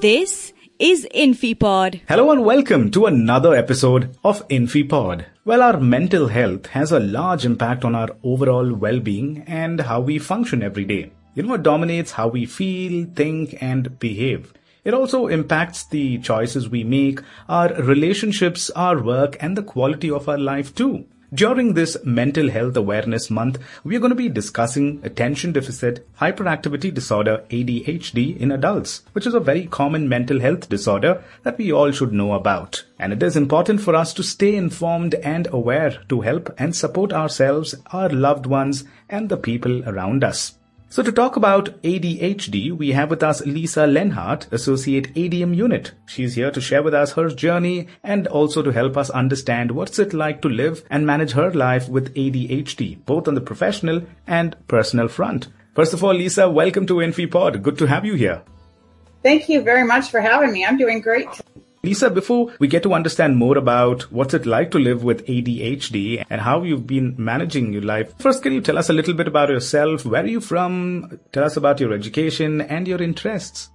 This is InfiPod. Hello and welcome to another episode of InfiPod. Well, our mental health has a large impact on our overall well-being and how we function every day. You know, it dominates how we feel, think, and behave. It also impacts the choices we make, our relationships, our work, and the quality of our life too. During this Mental Health Awareness Month, we are going to be discussing attention deficit hyperactivity disorder ADHD in adults, which is a very common mental health disorder that we all should know about. And it is important for us to stay informed and aware to help and support ourselves, our loved ones, and the people around us. So to talk about ADHD, we have with us Lisa Lenhart, Associate ADM Unit. She's here to share with us her journey and also to help us understand what's it like to live and manage her life with ADHD, both on the professional and personal front. First of all, Lisa, welcome to InfiPod. Good to have you here. Thank you very much for having me. I'm doing great. Lisa, before we get to understand more about what's it like to live with ADHD and how you've been managing your life, first, can you tell us a little bit about yourself? Where are you from? Tell us about your education and your interests.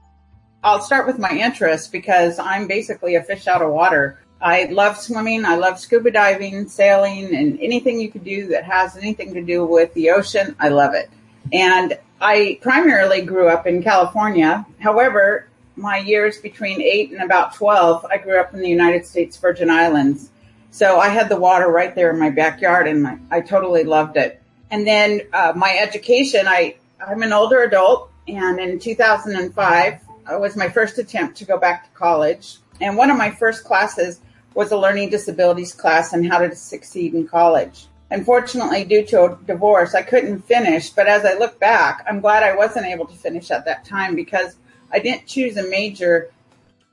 I'll start with my interests because I'm basically a fish out of water. I love swimming. I love scuba diving, sailing, and anything you could do that has anything to do with the ocean. I love it. And I primarily grew up in California. However, my years between eight and about 12, I grew up in the United States Virgin Islands. So I had the water right there in my backyard and my, I totally loved it. And then uh, my education, I, I'm an older adult and in 2005, it was my first attempt to go back to college. And one of my first classes was a learning disabilities class on how to succeed in college. Unfortunately, due to a divorce, I couldn't finish. But as I look back, I'm glad I wasn't able to finish at that time because I didn't choose a major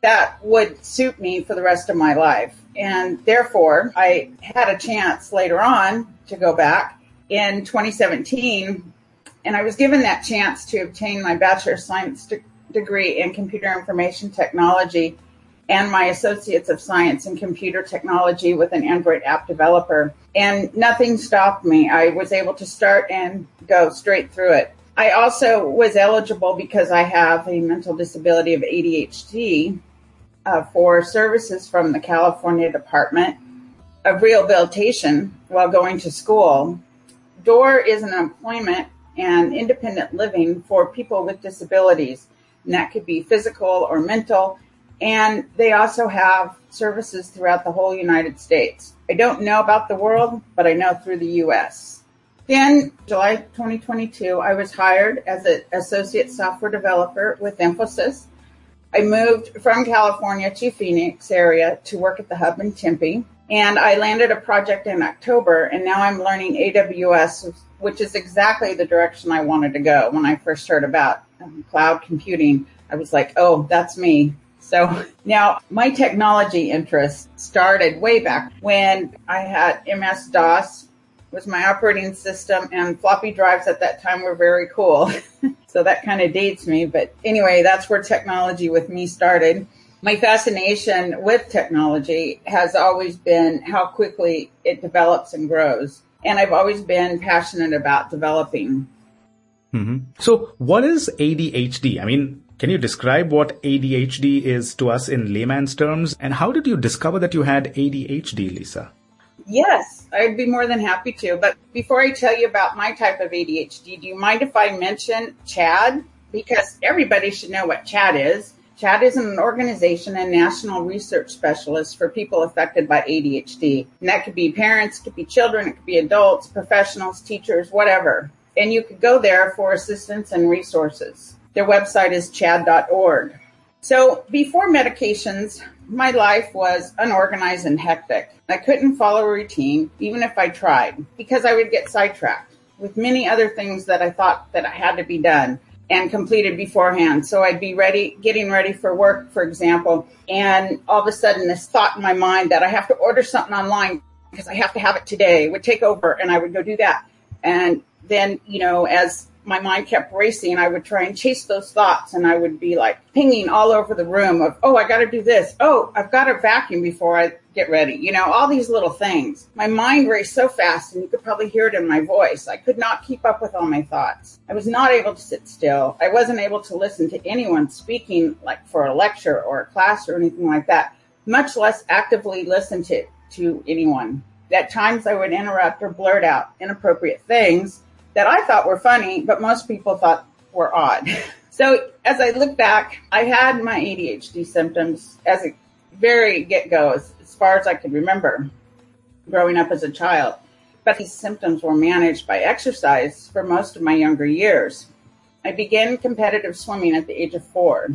that would suit me for the rest of my life. And therefore, I had a chance later on to go back in 2017. And I was given that chance to obtain my Bachelor of Science de- degree in Computer Information Technology and my Associates of Science in Computer Technology with an Android app developer. And nothing stopped me. I was able to start and go straight through it. I also was eligible because I have a mental disability of ADHD uh, for services from the California Department of Rehabilitation while going to school. DOOR is an employment and independent living for people with disabilities, and that could be physical or mental. And they also have services throughout the whole United States. I don't know about the world, but I know through the US. Then, July 2022, I was hired as an associate software developer with Infosys. I moved from California to Phoenix area to work at the hub in Tempe. And I landed a project in October, and now I'm learning AWS, which is exactly the direction I wanted to go. When I first heard about um, cloud computing, I was like, oh, that's me. So now my technology interest started way back when I had MS DOS was my operating system and floppy drives at that time were very cool. so that kind of dates me. But anyway, that's where technology with me started. My fascination with technology has always been how quickly it develops and grows. And I've always been passionate about developing. Mm-hmm. So what is ADHD? I mean, can you describe what ADHD is to us in layman's terms? And how did you discover that you had ADHD, Lisa? Yes, I'd be more than happy to. But before I tell you about my type of ADHD, do you mind if I mention CHADD? Because everybody should know what CHADD is. CHADD is an organization and national research specialist for people affected by ADHD. And that could be parents, could be children, it could be adults, professionals, teachers, whatever. And you could go there for assistance and resources. Their website is chadd.org. So before medications, my life was unorganized and hectic. I couldn't follow a routine, even if I tried, because I would get sidetracked with many other things that I thought that I had to be done and completed beforehand. So I'd be ready, getting ready for work, for example, and all of a sudden this thought in my mind that I have to order something online because I have to have it today would take over and I would go do that. And then, you know, as my mind kept racing. I would try and chase those thoughts and I would be like pinging all over the room of, oh, I got to do this. Oh, I've got to vacuum before I get ready. You know, all these little things. My mind raced so fast, and you could probably hear it in my voice. I could not keep up with all my thoughts. I was not able to sit still. I wasn't able to listen to anyone speaking, like for a lecture or a class or anything like that, much less actively listen to, to anyone. At times, I would interrupt or blurt out inappropriate things that I thought were funny, but most people thought were odd. So as I look back, I had my ADHD symptoms as a very get go, as, as far as I could remember growing up as a child. But these symptoms were managed by exercise for most of my younger years. I began competitive swimming at the age of four.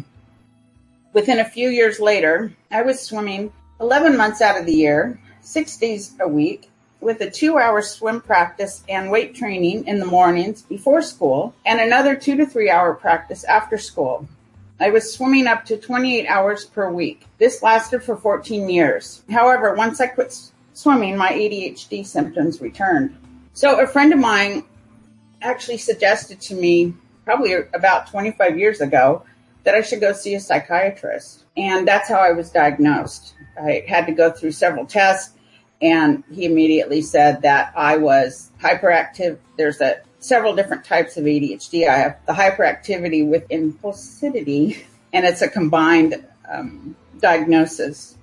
Within a few years later, I was swimming 11 months out of the year, six days a week, with a two hour swim practice and weight training in the mornings before school and another two to three hour practice after school. I was swimming up to 28 hours per week. This lasted for 14 years. However, once I quit swimming, my ADHD symptoms returned. So a friend of mine actually suggested to me probably about 25 years ago that I should go see a psychiatrist. And that's how I was diagnosed. I had to go through several tests and he immediately said that I was hyperactive. There's a several different types of ADHD. I have the hyperactivity with impulsivity, and it's a combined um, diagnosis.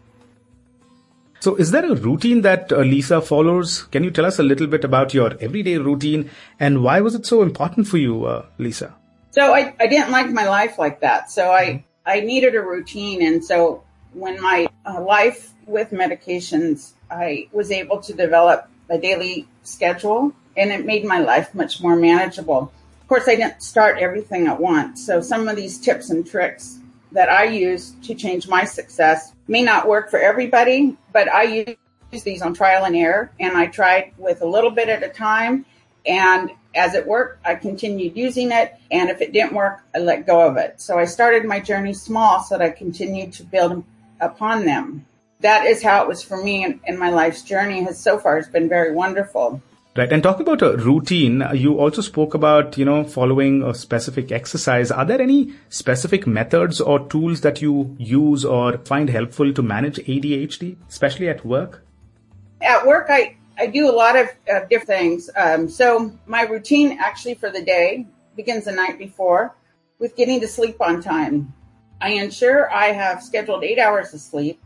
So, is there a routine that uh, Lisa follows? Can you tell us a little bit about your everyday routine and why was it so important for you, uh, Lisa? So, I, I didn't like my life like that. So, I, I needed a routine. And so, when my uh, life with medications I was able to develop a daily schedule and it made my life much more manageable. Of course, I didn't start everything at once. So some of these tips and tricks that I use to change my success may not work for everybody, but I use these on trial and error and I tried with a little bit at a time. And as it worked, I continued using it. And if it didn't work, I let go of it. So I started my journey small so that I continued to build upon them that is how it was for me and, and my life's journey has so far has been very wonderful. Right. And talking about a routine, you also spoke about, you know, following a specific exercise. Are there any specific methods or tools that you use or find helpful to manage ADHD, especially at work? At work, I, I do a lot of uh, different things. Um, so my routine actually for the day begins the night before with getting to sleep on time. I ensure I have scheduled eight hours of sleep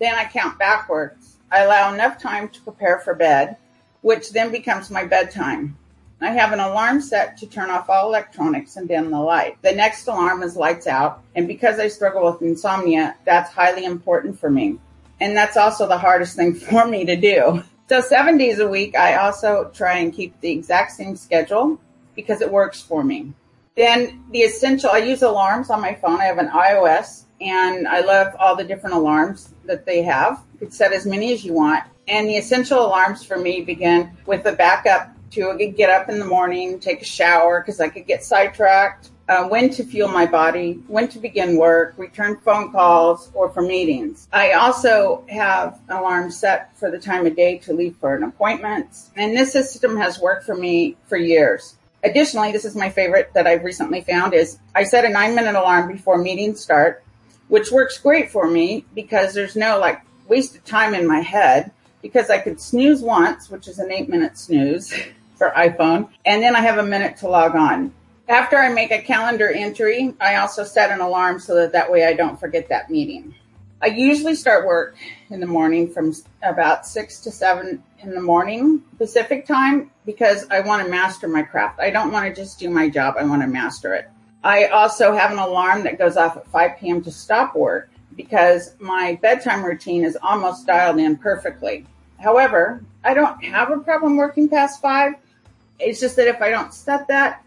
then I count backwards. I allow enough time to prepare for bed, which then becomes my bedtime. I have an alarm set to turn off all electronics and dim the light. The next alarm is lights out, and because I struggle with insomnia, that's highly important for me. And that's also the hardest thing for me to do. So seven days a week, I also try and keep the exact same schedule because it works for me. Then the essential, I use alarms on my phone. I have an iOS and I love all the different alarms that they have. You could set as many as you want. And the essential alarms for me begin with a backup to get up in the morning, take a shower because I could get sidetracked, uh, when to fuel my body, when to begin work, return phone calls, or for meetings. I also have an alarm set for the time of day to leave for an appointment. And this system has worked for me for years. Additionally, this is my favorite that I've recently found is I set a nine minute alarm before meetings start which works great for me because there's no like wasted time in my head because I could snooze once, which is an eight minute snooze for iPhone, and then I have a minute to log on. After I make a calendar entry, I also set an alarm so that that way I don't forget that meeting. I usually start work in the morning from about six to seven in the morning Pacific time because I want to master my craft. I don't want to just do my job. I want to master it. I also have an alarm that goes off at 5 p.m. to stop work because my bedtime routine is almost dialed in perfectly. However, I don't have a problem working past five. It's just that if I don't set that,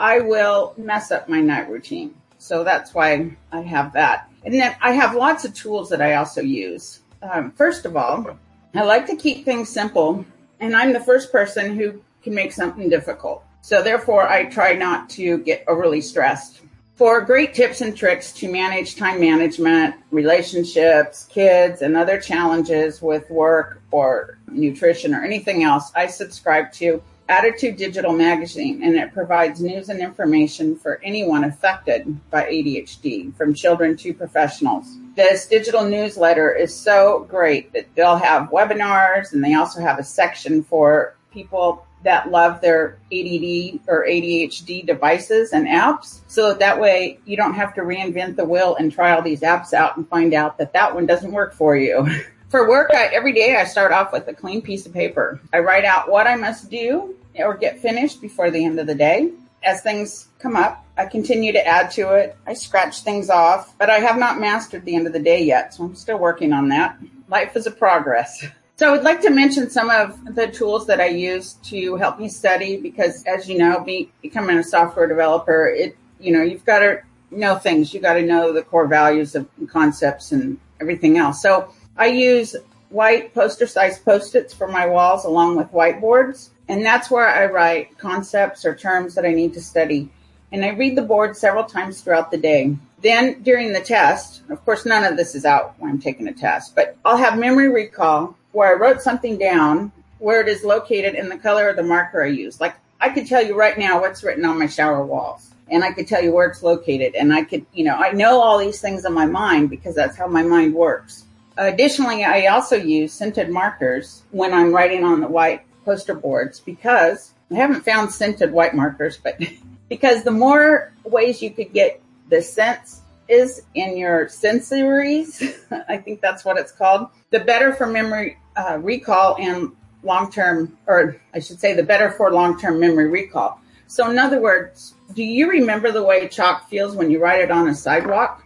I will mess up my night routine. So that's why I have that. And then I have lots of tools that I also use. Um, first of all, I like to keep things simple, and I'm the first person who can make something difficult. So therefore, I try not to get overly stressed. For great tips and tricks to manage time management, relationships, kids, and other challenges with work or nutrition or anything else, I subscribe to ADDitude Digital Magazine, and it provides news and information for anyone affected by ADHD, from children to professionals. This digital newsletter is so great that they'll have webinars and they also have a section for people that love their ADD or ADHD devices and apps. So that way you don't have to reinvent the wheel and try all these apps out and find out that that one doesn't work for you. For work, I, every day I start off with a clean piece of paper. I write out what I must do or get finished before the end of the day. As things come up, I continue to add to it. I scratch things off, but I have not mastered the end of the day yet, so I'm still working on that. Life is a progress. So I would like to mention some of the tools that I use to help me study because as you know, be, becoming a software developer, it, you know, you've got to know things. You got to know the core values of concepts and everything else. So I use white poster size post-its for my walls along with whiteboards. And that's where I write concepts or terms that I need to study. And I read the board several times throughout the day. Then during the test, of course, none of this is out when I'm taking a test, but I'll have memory recall where I wrote something down, where it is located, and the color of the marker I use. Like I could tell you right now what's written on my shower walls and I could tell you where it's located. And I could, you know, I know all these things in my mind because that's how my mind works. Additionally, I also use scented markers when I'm writing on the white poster boards because I haven't found scented white markers, but because the more ways you could get the scents is in your sensories, I think that's what it's called, the better for memory uh, recall and long term, or I should say, the better for long term memory recall. So, in other words, do you remember the way chalk feels when you write it on a sidewalk?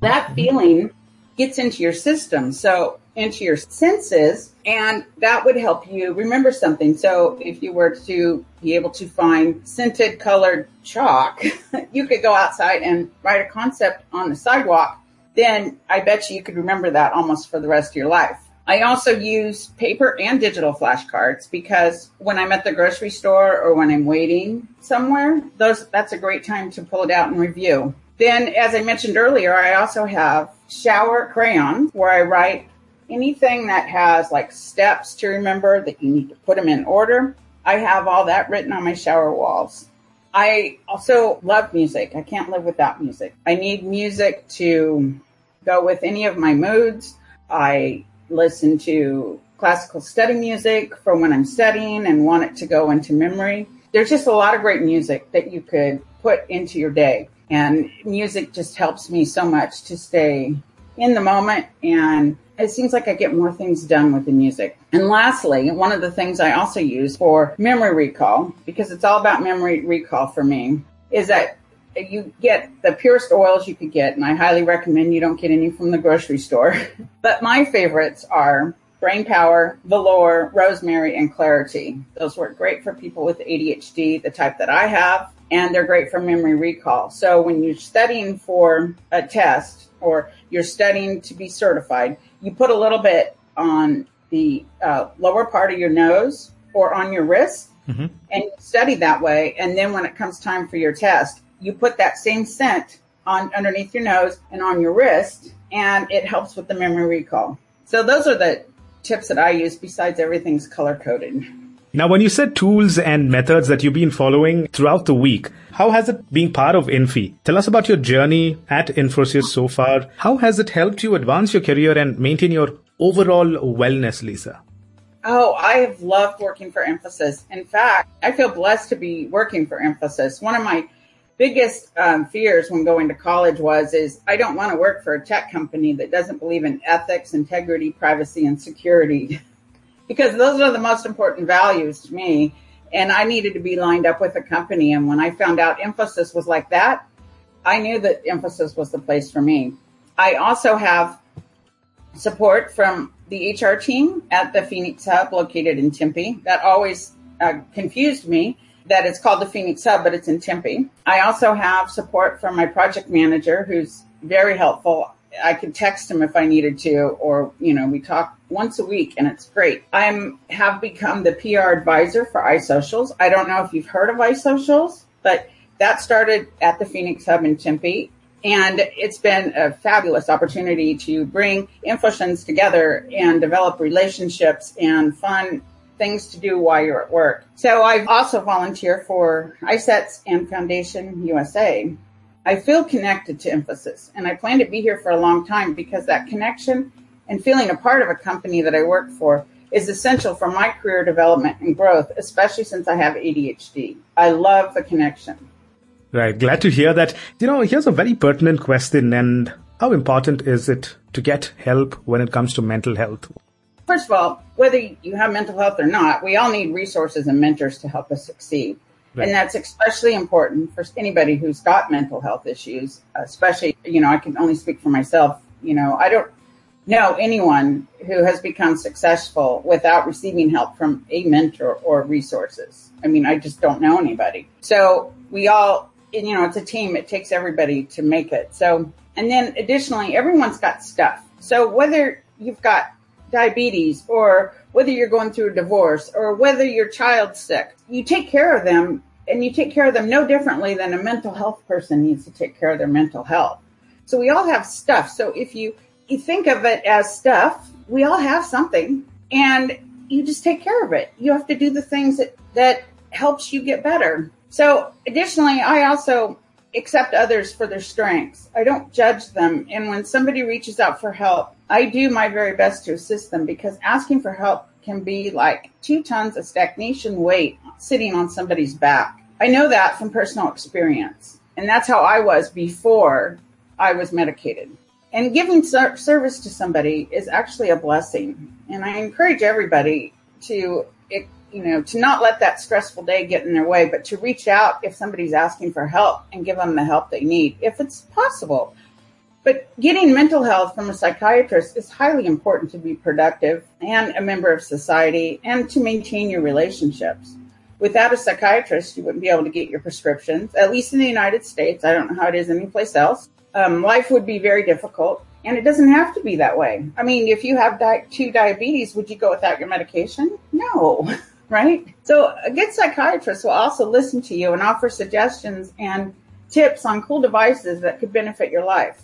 That feeling gets into your system. So into your senses and that would help you remember something. So if you were to be able to find scented colored chalk, you could go outside and write a concept on the sidewalk. Then I bet you you could remember that almost for the rest of your life. I also use paper and digital flashcards because when I'm at the grocery store or when I'm waiting somewhere, those that's a great time to pull it out and review. Then, as I mentioned earlier, I also have shower crayon where I write anything that has like steps to remember that you need to put them in order. I have all that written on my shower walls. I also love music. I can't live without music. I need music to go with any of my moods. I listen to classical study music for when I'm studying and want it to go into memory. There's just a lot of great music that you could put into your day. And music just helps me so much to stay in the moment and it seems like I get more things done with the music. And lastly, one of the things I also use for memory recall, because it's all about memory recall for me, is that you get the purest oils you could get, and I highly recommend you don't get any from the grocery store. but my favorites are Brain Power, Valor, Rosemary, and Clarity. Those work great for people with ADHD, the type that I have, and they're great for memory recall. So when you're studying for a test or you're studying to be certified, you put a little bit on the uh, lower part of your nose or on your wrist mm-hmm. and you study that way. And then when it comes time for your test, you put that same scent on underneath your nose and on your wrist, and it helps with the memory recall. So those are the tips that I use besides everything's color coded. Now, when you said tools and methods that you've been following throughout the week, how has it been part of Infy? Tell us about your journey at Infosys so far. How has it helped you advance your career and maintain your overall wellness, Lisa? Oh, I have loved working for Infosys. In fact, I feel blessed to be working for Infosys. One of my biggest um, fears when going to college was is I don't want to work for a tech company that doesn't believe in ethics, integrity, privacy, and security, because those are the most important values to me. And I needed to be lined up with a company. And when I found out Infosys was like that, I knew that Infosys was the place for me. I also have support from the HR team at the Phoenix Hub located in Tempe. That always uh, confused me that it's called the Phoenix Hub, but it's in Tempe. I also have support from my project manager who's very helpful. I could text him if I needed to, or, you know, we talk once a week and it's great. I'm have become the PR advisor for iSocials. I don't know if you've heard of iSocials, but that started at the Phoenix Hub in Tempe. And it's been a fabulous opportunity to bring Infoscions together and develop relationships and fun things to do while you're at work. So I also volunteer for ISETS and Foundation USA. I feel connected to Infosys and I plan to be here for a long time because that connection and feeling a part of a company that I work for is essential for my career development and growth, especially since I have ADHD. I love the connection. Right. Glad to hear that. You know, here's a very pertinent question. And how important is it to get help when it comes to mental health? First of all, whether you have mental health or not, we all need resources and mentors to help us succeed. Right. And that's especially important for anybody who's got mental health issues, especially, you know, I can only speak for myself. You know, I don't know anyone who has become successful without receiving help from a mentor or resources. I mean, I just don't know anybody. So we all you know, it's a team. It takes everybody to make it. So, and then additionally, everyone's got stuff. So whether you've got diabetes or whether you're going through a divorce or whether your child's sick, you take care of them and you take care of them no differently than a mental health person needs to take care of their mental health. So we all have stuff. So if you, you think of it as stuff, we all have something and you just take care of it. You have to do the things that, that helps you get better. So additionally, I also accept others for their strengths. I don't judge them. And when somebody reaches out for help, I do my very best to assist them because asking for help can be like two tons of stagnation weight sitting on somebody's back. I know that from personal experience. And that's how I was before I was medicated. And giving service to somebody is actually a blessing. And I encourage everybody to you know, to not let that stressful day get in their way, but to reach out if somebody's asking for help and give them the help they need, if it's possible. But getting mental health from a psychiatrist is highly important to be productive and a member of society and to maintain your relationships. Without a psychiatrist, you wouldn't be able to get your prescriptions, at least in the United States. I don't know how it is anyplace else. Um, life would be very difficult. And it doesn't have to be that way. I mean, if you have di- two diabetes, would you go without your medication? No. right? So a good psychiatrist will also listen to you and offer suggestions and tips on cool devices that could benefit your life.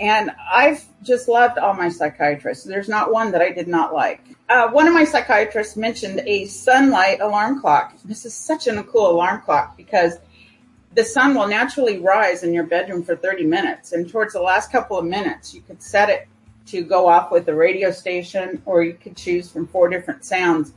And I've just loved all my psychiatrists. There's not one that I did not like. Uh, one of my psychiatrists mentioned a sunlight alarm clock. This is such a cool alarm clock because the sun will naturally rise in your bedroom for 30 minutes. And towards the last couple of minutes, you could set it to go off with the radio station or you could choose from four different sounds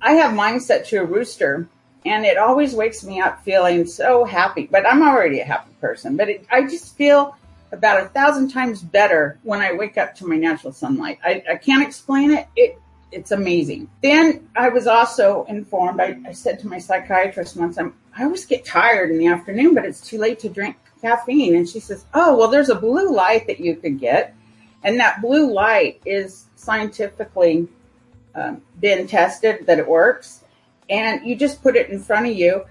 I have mine set to a rooster and it always wakes me up feeling so happy. But I'm already a happy person, but it, I just feel about a thousand times better when I wake up to my natural sunlight. I, I can't explain it. It it's amazing. Then I was also informed. I, I said to my psychiatrist once, I'm, I always get tired in the afternoon, but it's too late to drink caffeine. And she says, Oh, well, there's a blue light that you could get. And that blue light is scientifically um, been tested that it works. And you just put it in front of you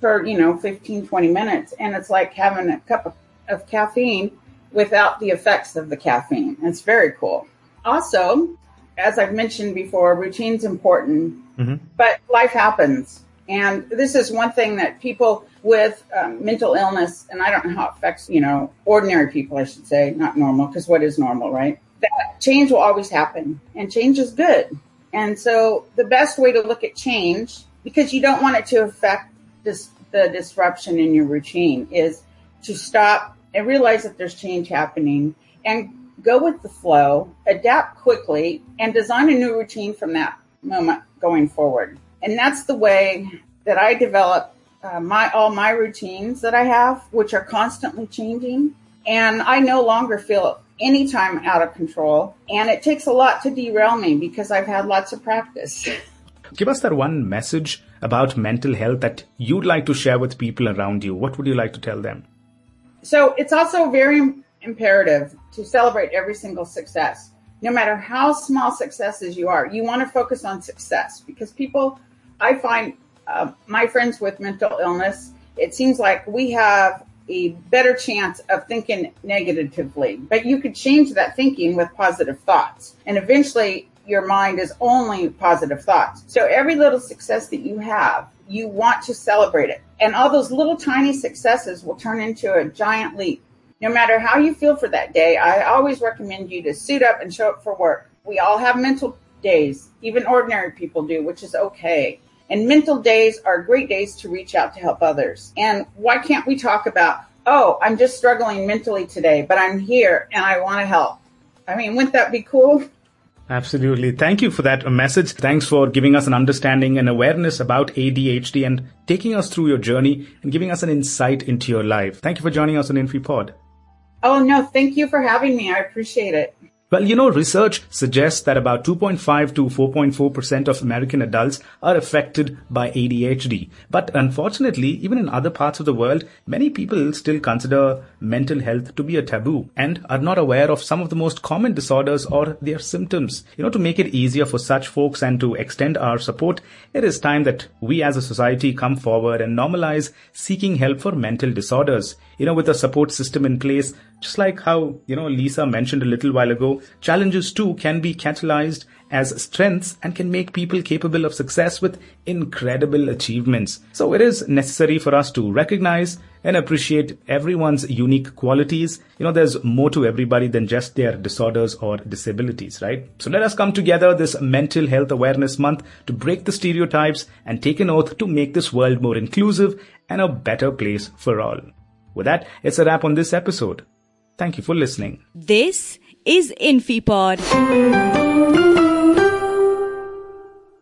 for, you know, 15, 20 minutes. And it's like having a cup of, of caffeine without the effects of the caffeine. It's very cool. Also, as I've mentioned before, routine's important, mm-hmm. but life happens. And this is one thing that people with um, mental illness, and I don't know how it affects, you know, ordinary people, I should say, not normal, because what is normal, right? That change will always happen, and change is good. And so the best way to look at change, because you don't want it to affect this, the disruption in your routine, is to stop and realize that there's change happening and go with the flow, adapt quickly, and design a new routine from that moment going forward. And that's the way that I develop uh, my all my routines that I have, which are constantly changing. And I no longer feel any time out of control. And it takes a lot to derail me because I've had lots of practice. Give us that one message about mental health that you'd like to share with people around you. What would you like to tell them? So it's also very imperative to celebrate every single success. No matter how small successes you are, you want to focus on success because people, I find uh, my friends with mental illness, it seems like we have a better chance of thinking negatively. But you could change that thinking with positive thoughts. And eventually your mind is only positive thoughts. So every little success that you have, you want to celebrate it. And all those little tiny successes will turn into a giant leap. No matter how you feel for that day, I always recommend you to suit up and show up for work. We all have mental days. Even ordinary people do, which is okay. And mental days are great days to reach out to help others. And why can't we talk about, oh, I'm just struggling mentally today, but I'm here and I want to help? I mean, wouldn't that be cool? Absolutely. Thank you for that message. Thanks for giving us an understanding and awareness about ADHD and taking us through your journey and giving us an insight into your life. Thank you for joining us on InfiPod. Oh, no, thank you for having me. I appreciate it. Well, you know, research suggests that about 2.5 to 4.4% of American adults are affected by ADHD. But unfortunately, even in other parts of the world, many people still consider mental health to be a taboo and are not aware of some of the most common disorders or their symptoms. You know, to make it easier for such folks and to extend our support, it is time that we as a society come forward and normalize seeking help for mental disorders. You know, with a support system in place, just like how, you know, Lisa mentioned a little while ago, challenges too can be catalyzed as strengths and can make people capable of success with incredible achievements. So it is necessary for us to recognize and appreciate everyone's unique qualities. You know, there's more to everybody than just their disorders or disabilities, right? So let us come together this mental health awareness month to break the stereotypes and take an oath to make this world more inclusive and a better place for all. With that, it's a wrap on this episode. Thank you for listening. This is InfiPod.